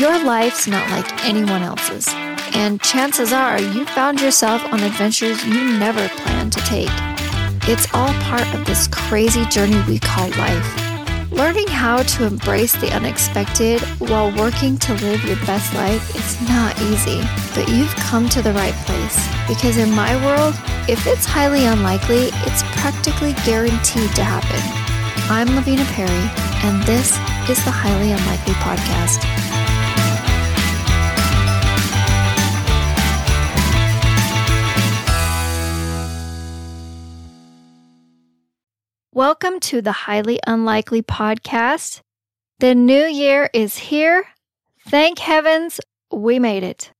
Your life's not like anyone else's, and chances are you found yourself on adventures you never planned to take. It's all part of this crazy journey we call life. Learning how to embrace the unexpected while working to live your best life is not easy, but you've come to the right place. Because in my world, if it's highly unlikely, it's practically guaranteed to happen. I'm Lavina Perry, and this is the Highly Unlikely Podcast. Welcome to the Highly Unlikely Podcast. The new year is here. Thank heavens we made it.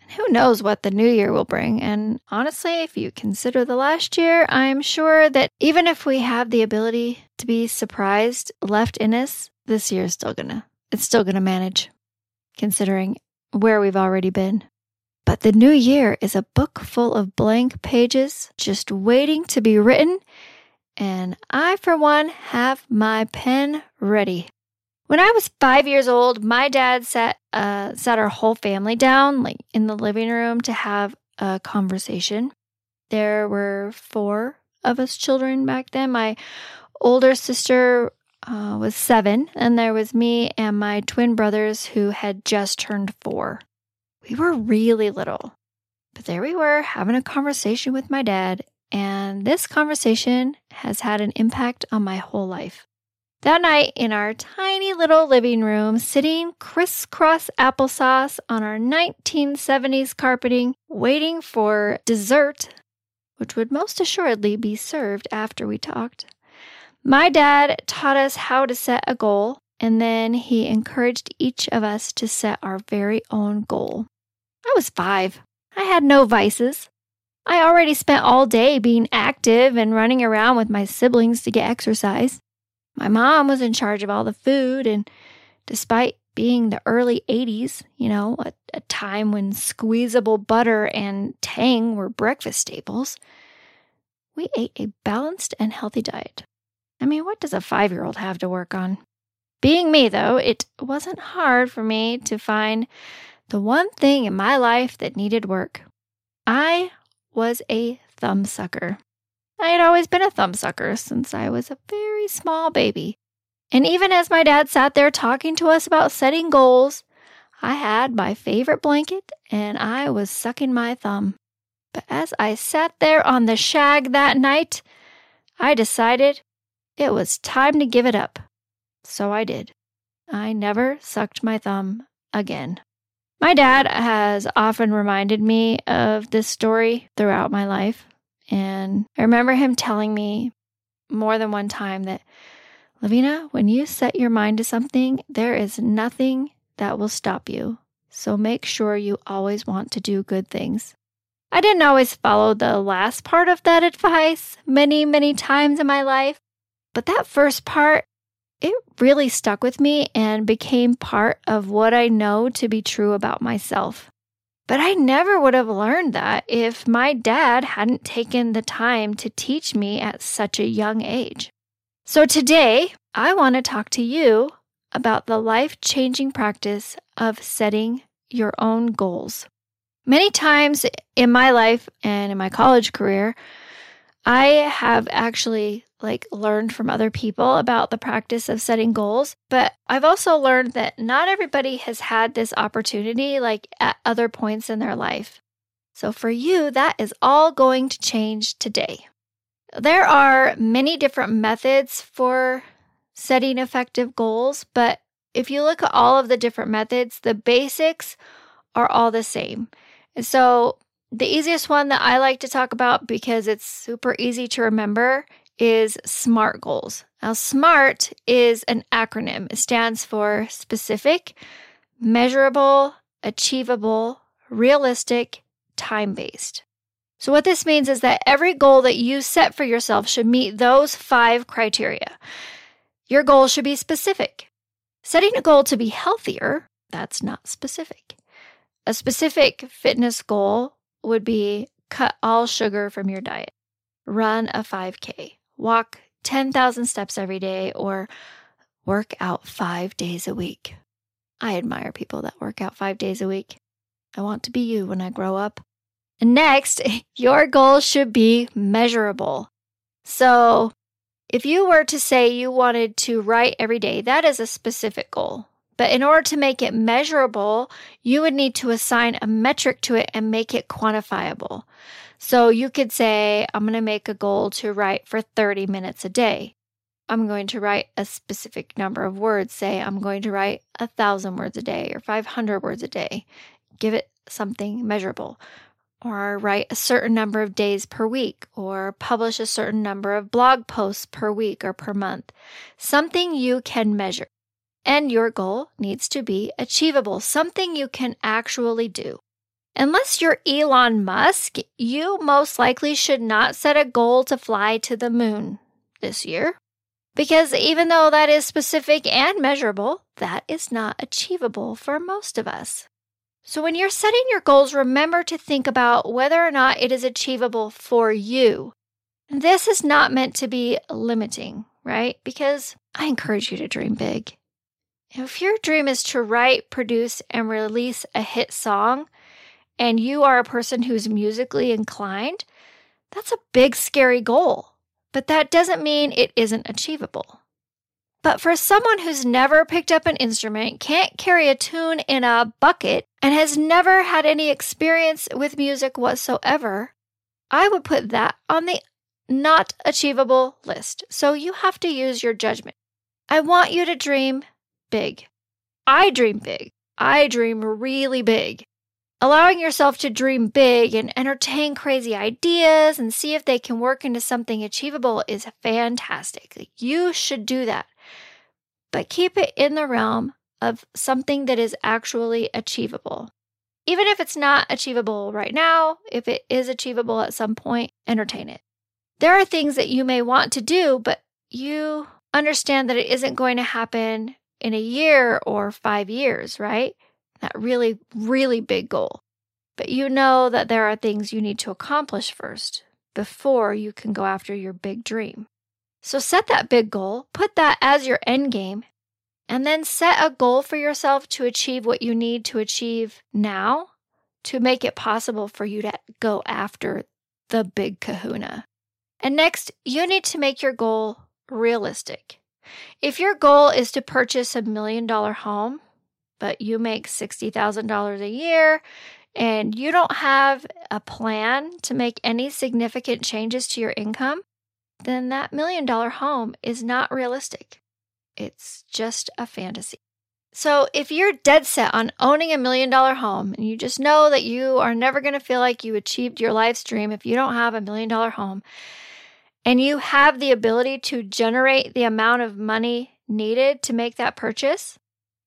And who knows what the new year will bring? And honestly, if you consider the last year, I'm sure that even if we have the ability to be surprised left in us, this year is still gonna it's still gonna manage, considering where we've already been. But the new year is a book full of blank pages just waiting to be written and I, for one, have my pen ready. When I was five years old, my dad sat uh, sat our whole family down, like in the living room, to have a conversation. There were four of us children back then. My older sister uh, was seven, and there was me and my twin brothers who had just turned four. We were really little, but there we were having a conversation with my dad, and this conversation has had an impact on my whole life. That night in our tiny little living room, sitting crisscross applesauce on our 1970s carpeting, waiting for dessert, which would most assuredly be served after we talked, my dad taught us how to set a goal, and then he encouraged each of us to set our very own goal. I was five. I had no vices. I already spent all day being active and running around with my siblings to get exercise. My mom was in charge of all the food, and despite being the early 80s, you know, a, a time when squeezable butter and tang were breakfast staples, we ate a balanced and healthy diet. I mean, what does a five year old have to work on? Being me, though, it wasn't hard for me to find the one thing in my life that needed work. I was a thumbsucker. I had always been a thumbsucker since I was a very small baby. And even as my dad sat there talking to us about setting goals, I had my favorite blanket and I was sucking my thumb. But as I sat there on the shag that night, I decided it was time to give it up. So I did. I never sucked my thumb again. My dad has often reminded me of this story throughout my life. And I remember him telling me more than one time that, Lavina, when you set your mind to something, there is nothing that will stop you. So make sure you always want to do good things. I didn't always follow the last part of that advice many, many times in my life, but that first part it really stuck with me and became part of what I know to be true about myself. But I never would have learned that if my dad hadn't taken the time to teach me at such a young age. So today, I want to talk to you about the life changing practice of setting your own goals. Many times in my life and in my college career, I have actually like learned from other people about the practice of setting goals, but I've also learned that not everybody has had this opportunity like at other points in their life. So for you, that is all going to change today. There are many different methods for setting effective goals, but if you look at all of the different methods, the basics are all the same. And so the easiest one that I like to talk about because it's super easy to remember is SMART goals. Now, SMART is an acronym, it stands for specific, measurable, achievable, realistic, time based. So, what this means is that every goal that you set for yourself should meet those five criteria. Your goal should be specific. Setting a goal to be healthier, that's not specific. A specific fitness goal would be cut all sugar from your diet, run a 5K, walk 10,000 steps every day, or work out five days a week. I admire people that work out five days a week. I want to be you when I grow up. And next, your goal should be measurable. So, if you were to say you wanted to write every day, that is a specific goal. But in order to make it measurable, you would need to assign a metric to it and make it quantifiable. So you could say, I'm going to make a goal to write for 30 minutes a day. I'm going to write a specific number of words. Say, I'm going to write a thousand words a day or 500 words a day. Give it something measurable. Or write a certain number of days per week, or publish a certain number of blog posts per week or per month. Something you can measure. And your goal needs to be achievable, something you can actually do. Unless you're Elon Musk, you most likely should not set a goal to fly to the moon this year. Because even though that is specific and measurable, that is not achievable for most of us. So when you're setting your goals, remember to think about whether or not it is achievable for you. This is not meant to be limiting, right? Because I encourage you to dream big. If your dream is to write, produce, and release a hit song, and you are a person who's musically inclined, that's a big, scary goal. But that doesn't mean it isn't achievable. But for someone who's never picked up an instrument, can't carry a tune in a bucket, and has never had any experience with music whatsoever, I would put that on the not achievable list. So you have to use your judgment. I want you to dream big. I dream big. I dream really big. Allowing yourself to dream big and entertain crazy ideas and see if they can work into something achievable is fantastic. You should do that. But keep it in the realm of something that is actually achievable. Even if it's not achievable right now, if it is achievable at some point, entertain it. There are things that you may want to do, but you understand that it isn't going to happen in a year or five years, right? That really, really big goal. But you know that there are things you need to accomplish first before you can go after your big dream. So set that big goal, put that as your end game, and then set a goal for yourself to achieve what you need to achieve now to make it possible for you to go after the big kahuna. And next, you need to make your goal realistic. If your goal is to purchase a million dollar home, but you make $60,000 a year and you don't have a plan to make any significant changes to your income, then that million dollar home is not realistic. It's just a fantasy. So, if you're dead set on owning a million dollar home and you just know that you are never going to feel like you achieved your life's dream if you don't have a million dollar home, and you have the ability to generate the amount of money needed to make that purchase,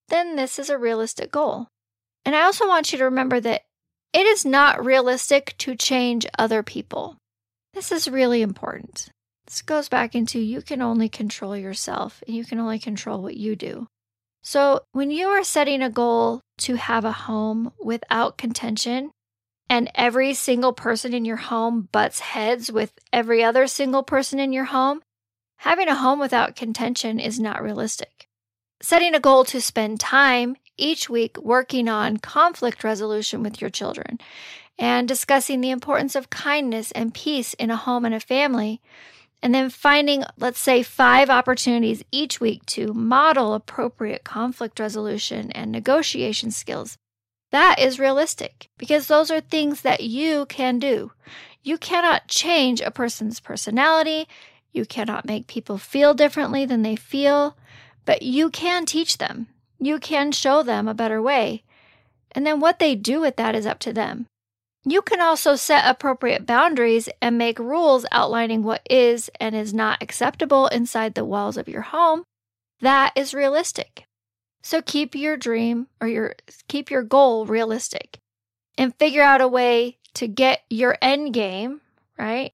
then this is a realistic goal. And I also want you to remember that it is not realistic to change other people. This is really important. This goes back into you can only control yourself and you can only control what you do. So, when you are setting a goal to have a home without contention, and every single person in your home butts heads with every other single person in your home, having a home without contention is not realistic setting a goal to spend time each week working on conflict resolution with your children and discussing the importance of kindness and peace in a home and a family. And then finding, let's say, five opportunities each week to model appropriate conflict resolution and negotiation skills. That is realistic because those are things that you can do. You cannot change a person's personality. You cannot make people feel differently than they feel. But you can teach them, you can show them a better way. And then what they do with that is up to them. You can also set appropriate boundaries and make rules outlining what is and is not acceptable inside the walls of your home. That is realistic. So keep your dream or your keep your goal realistic and figure out a way to get your end game, right?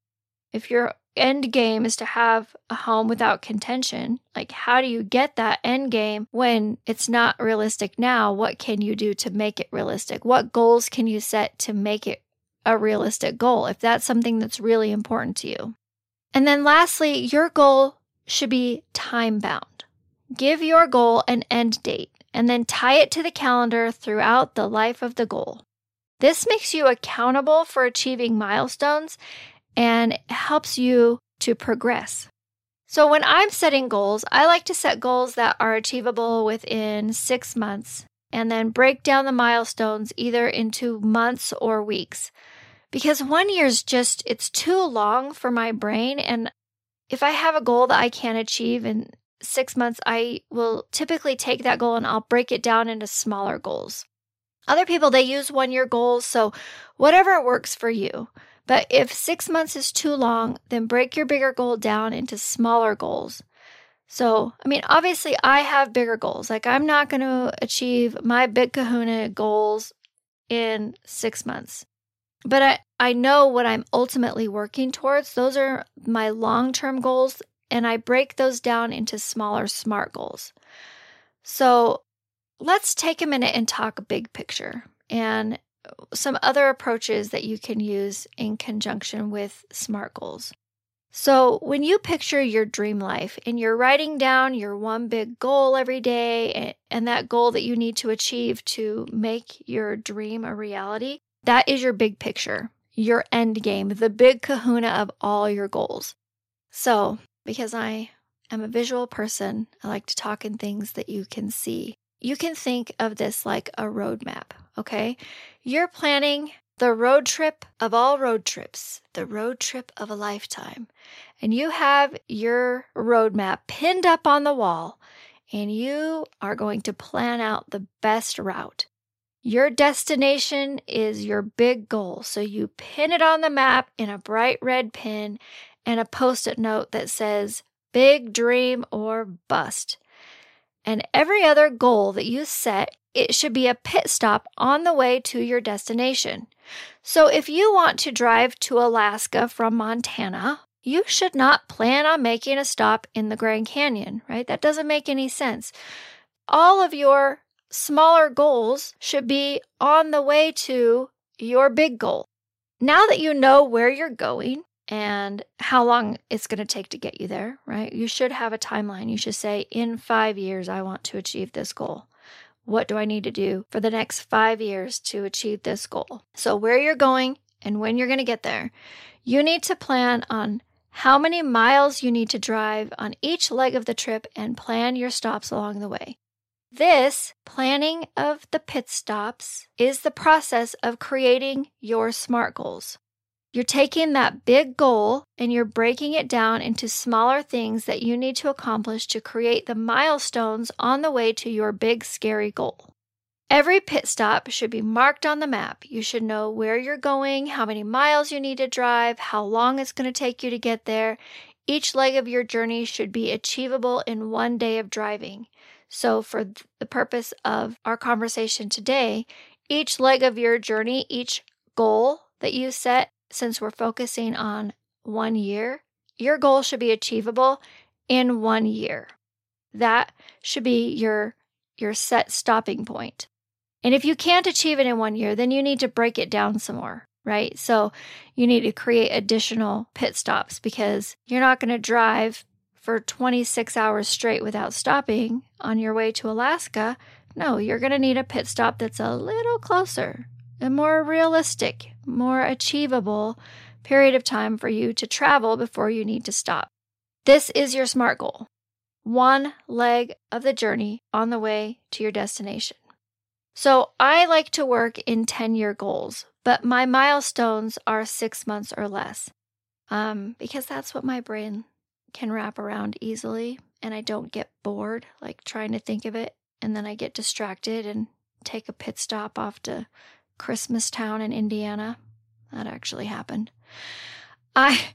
If you're end game is to have a home without contention. Like, how do you get that end game when it's not realistic now? What can you do to make it realistic? What goals can you set to make it a realistic goal if that's something that's really important to you? And then lastly, your goal should be time bound. Give your goal an end date and then tie it to the calendar throughout the life of the goal. This makes you accountable for achieving milestones and helps you to progress. So, when I'm setting goals, I like to set goals that are achievable within six months and then break down the milestones either into months or weeks. Because one year is just, it's too long for my brain. And if I have a goal that I can't achieve in six months, I will typically take that goal and I'll break it down into smaller goals. Other people, they use one year goals. So, whatever works for you. But if six months is too long, then break your bigger goal down into smaller goals. So, I mean, obviously, I have bigger goals. Like, I'm not going to achieve my big kahuna goals in six months. But I, I know what I'm ultimately working towards. Those are my long term goals, and I break those down into smaller, smart goals. So, let's take a minute and talk big picture. And some other approaches that you can use in conjunction with SMART goals. So, when you picture your dream life and you're writing down your one big goal every day and that goal that you need to achieve to make your dream a reality, that is your big picture, your end game, the big kahuna of all your goals. So, because I am a visual person, I like to talk in things that you can see. You can think of this like a roadmap, okay? You're planning the road trip of all road trips, the road trip of a lifetime. And you have your roadmap pinned up on the wall, and you are going to plan out the best route. Your destination is your big goal, so you pin it on the map in a bright red pin and a post it note that says, Big dream or bust. And every other goal that you set it should be a pit stop on the way to your destination. So if you want to drive to Alaska from Montana, you should not plan on making a stop in the Grand Canyon, right? That doesn't make any sense. All of your smaller goals should be on the way to your big goal. Now that you know where you're going and how long it's going to take to get you there, right? You should have a timeline. You should say, in five years, I want to achieve this goal. What do I need to do for the next five years to achieve this goal? So, where you're going and when you're going to get there, you need to plan on how many miles you need to drive on each leg of the trip and plan your stops along the way. This planning of the pit stops is the process of creating your SMART goals. You're taking that big goal and you're breaking it down into smaller things that you need to accomplish to create the milestones on the way to your big, scary goal. Every pit stop should be marked on the map. You should know where you're going, how many miles you need to drive, how long it's going to take you to get there. Each leg of your journey should be achievable in one day of driving. So, for the purpose of our conversation today, each leg of your journey, each goal that you set since we're focusing on one year, your goal should be achievable in one year. That should be your your set stopping point. And if you can't achieve it in one year, then you need to break it down some more, right? So you need to create additional pit stops because you're not going to drive for 26 hours straight without stopping on your way to Alaska. No, you're going to need a pit stop that's a little closer, a more realistic, more achievable period of time for you to travel before you need to stop. This is your SMART goal one leg of the journey on the way to your destination. So I like to work in 10 year goals, but my milestones are six months or less um, because that's what my brain can wrap around easily. And I don't get bored, like trying to think of it. And then I get distracted and take a pit stop off to Christmastown in Indiana. That actually happened. I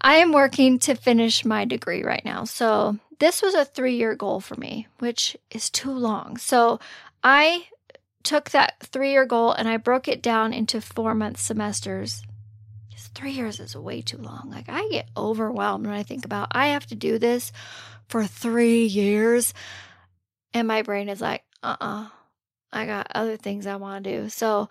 I am working to finish my degree right now. So, this was a 3-year goal for me, which is too long. So, I took that 3-year goal and I broke it down into 4-month semesters. 3 years is way too long. Like I get overwhelmed when I think about I have to do this for 3 years and my brain is like, "Uh-uh. I got other things I want to do. So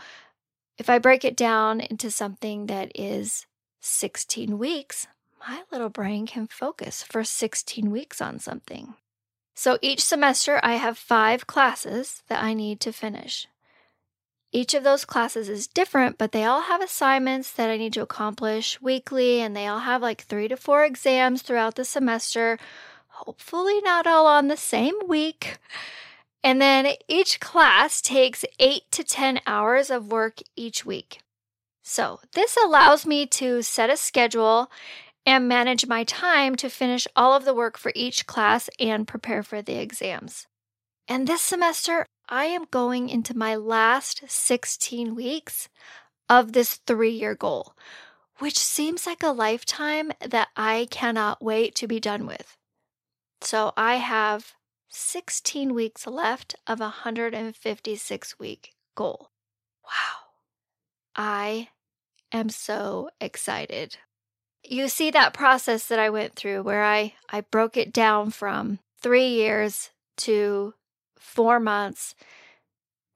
if I break it down into something that is 16 weeks, my little brain can focus for 16 weeks on something. So each semester, I have five classes that I need to finish. Each of those classes is different, but they all have assignments that I need to accomplish weekly, and they all have like three to four exams throughout the semester. Hopefully, not all on the same week. And then each class takes eight to 10 hours of work each week. So, this allows me to set a schedule and manage my time to finish all of the work for each class and prepare for the exams. And this semester, I am going into my last 16 weeks of this three year goal, which seems like a lifetime that I cannot wait to be done with. So I have 16 weeks left of a 156 week goal. Wow. I am so excited. You see that process that I went through where I, I broke it down from three years to four months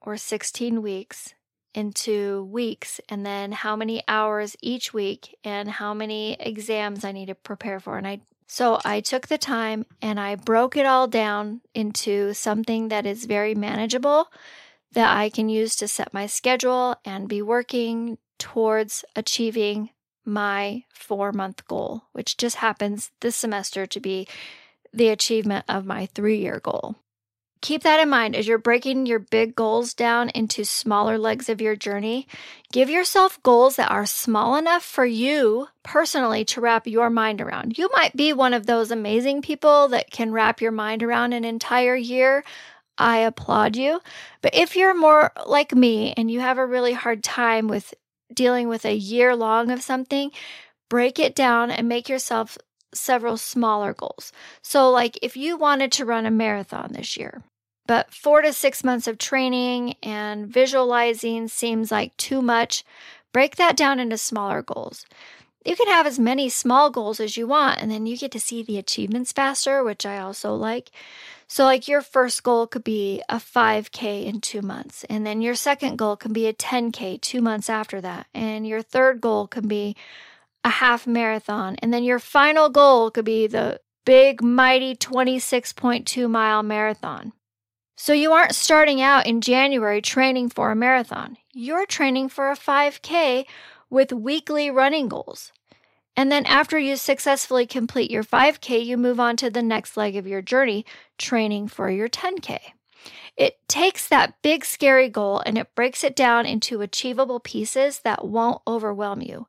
or 16 weeks into weeks and then how many hours each week and how many exams I need to prepare for. And I so I took the time and I broke it all down into something that is very manageable that I can use to set my schedule and be working towards achieving my four month goal, which just happens this semester to be the achievement of my three year goal. Keep that in mind as you're breaking your big goals down into smaller legs of your journey. Give yourself goals that are small enough for you personally to wrap your mind around. You might be one of those amazing people that can wrap your mind around an entire year. I applaud you. But if you're more like me and you have a really hard time with dealing with a year long of something, break it down and make yourself several smaller goals. So, like if you wanted to run a marathon this year, but four to six months of training and visualizing seems like too much. Break that down into smaller goals. You can have as many small goals as you want, and then you get to see the achievements faster, which I also like. So, like your first goal could be a 5K in two months, and then your second goal can be a 10K two months after that, and your third goal can be a half marathon, and then your final goal could be the big, mighty 26.2 mile marathon. So you aren't starting out in January training for a marathon. You're training for a 5K with weekly running goals. And then after you successfully complete your 5K, you move on to the next leg of your journey, training for your 10K. It takes that big, scary goal and it breaks it down into achievable pieces that won't overwhelm you.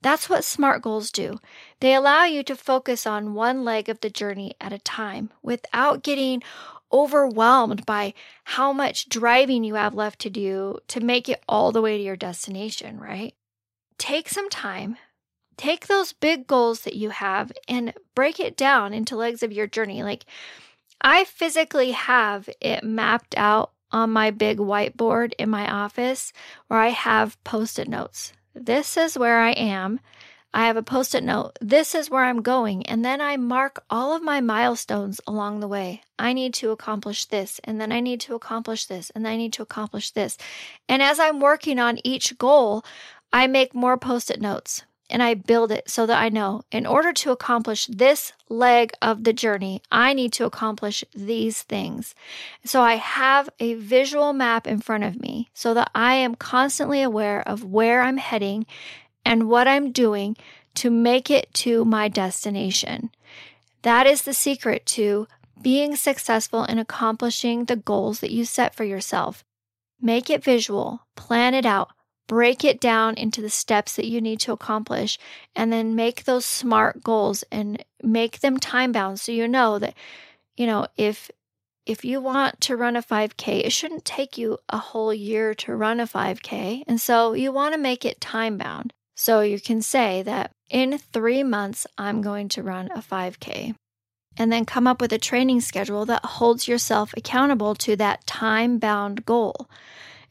That's what SMART goals do. They allow you to focus on one leg of the journey at a time without getting overwhelmed by how much driving you have left to do to make it all the way to your destination, right? Take some time, take those big goals that you have and break it down into legs of your journey. Like, I physically have it mapped out on my big whiteboard in my office where I have post it notes. This is where I am. I have a post it note. This is where I'm going. And then I mark all of my milestones along the way. I need to accomplish this. And then I need to accomplish this. And I need to accomplish this. And as I'm working on each goal, I make more post it notes and I build it so that I know in order to accomplish this leg of the journey, I need to accomplish these things. So I have a visual map in front of me so that I am constantly aware of where I'm heading and what I'm doing to make it to my destination. That is the secret to being successful in accomplishing the goals that you set for yourself. Make it visual, plan it out, break it down into the steps that you need to accomplish, and then make those smart goals and make them time bound so you know that, you know, if if you want to run a 5K, it shouldn't take you a whole year to run a 5K. And so you want to make it time bound. So you can say that in three months, I'm going to run a 5K. And then come up with a training schedule that holds yourself accountable to that time bound goal.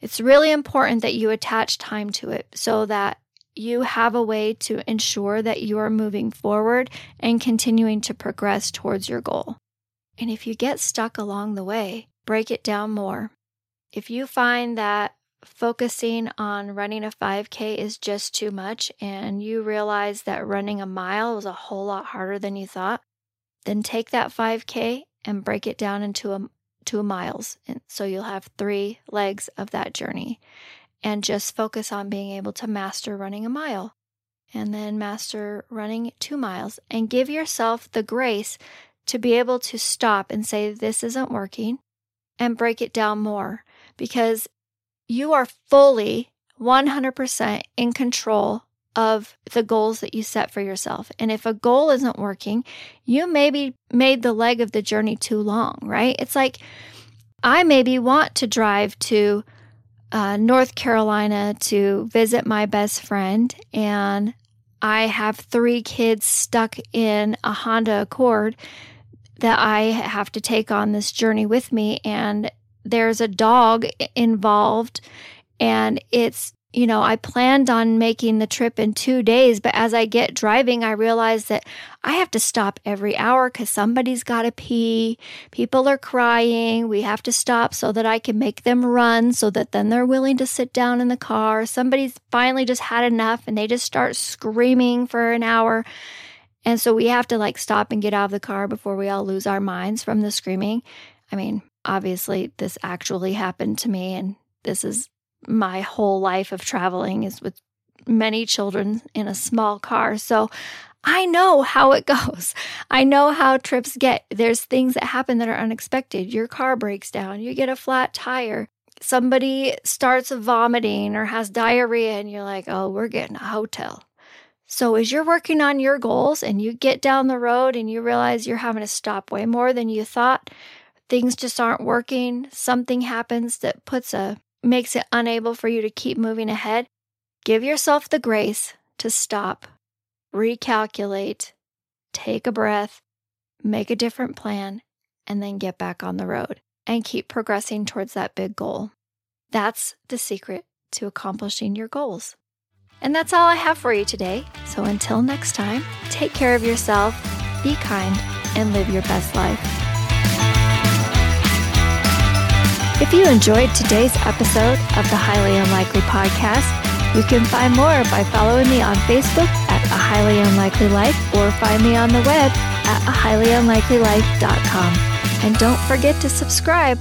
It's really important that you attach time to it so that you have a way to ensure that you are moving forward and continuing to progress towards your goal. And if you get stuck along the way, break it down more. If you find that focusing on running a 5K is just too much and you realize that running a mile was a whole lot harder than you thought, then take that 5K and break it down into a two miles. And so you'll have 3 legs of that journey. And just focus on being able to master running a mile and then master running 2 miles and give yourself the grace to be able to stop and say this isn't working and break it down more because you are fully 100% in control of the goals that you set for yourself. And if a goal isn't working, you maybe made the leg of the journey too long, right? It's like I maybe want to drive to uh, North Carolina to visit my best friend, and I have three kids stuck in a Honda Accord that I have to take on this journey with me. And there's a dog involved, and it's you know, I planned on making the trip in two days, but as I get driving, I realize that I have to stop every hour because somebody's got to pee. People are crying. We have to stop so that I can make them run so that then they're willing to sit down in the car. Somebody's finally just had enough and they just start screaming for an hour. And so we have to like stop and get out of the car before we all lose our minds from the screaming. I mean, obviously, this actually happened to me, and this is my whole life of traveling is with many children in a small car. So I know how it goes. I know how trips get. There's things that happen that are unexpected. Your car breaks down, you get a flat tire, somebody starts vomiting or has diarrhea, and you're like, oh, we're getting a hotel. So, as you're working on your goals and you get down the road and you realize you're having to stop way more than you thought, things just aren't working, something happens that puts a makes it unable for you to keep moving ahead, give yourself the grace to stop, recalculate, take a breath, make a different plan, and then get back on the road and keep progressing towards that big goal. That's the secret to accomplishing your goals. And that's all I have for you today. So until next time, take care of yourself, be kind, and live your best life. If you enjoyed today's episode of the Highly Unlikely Podcast, you can find more by following me on Facebook at A Highly Unlikely Life or find me on the web at a highlyunlikelylife.com. And don't forget to subscribe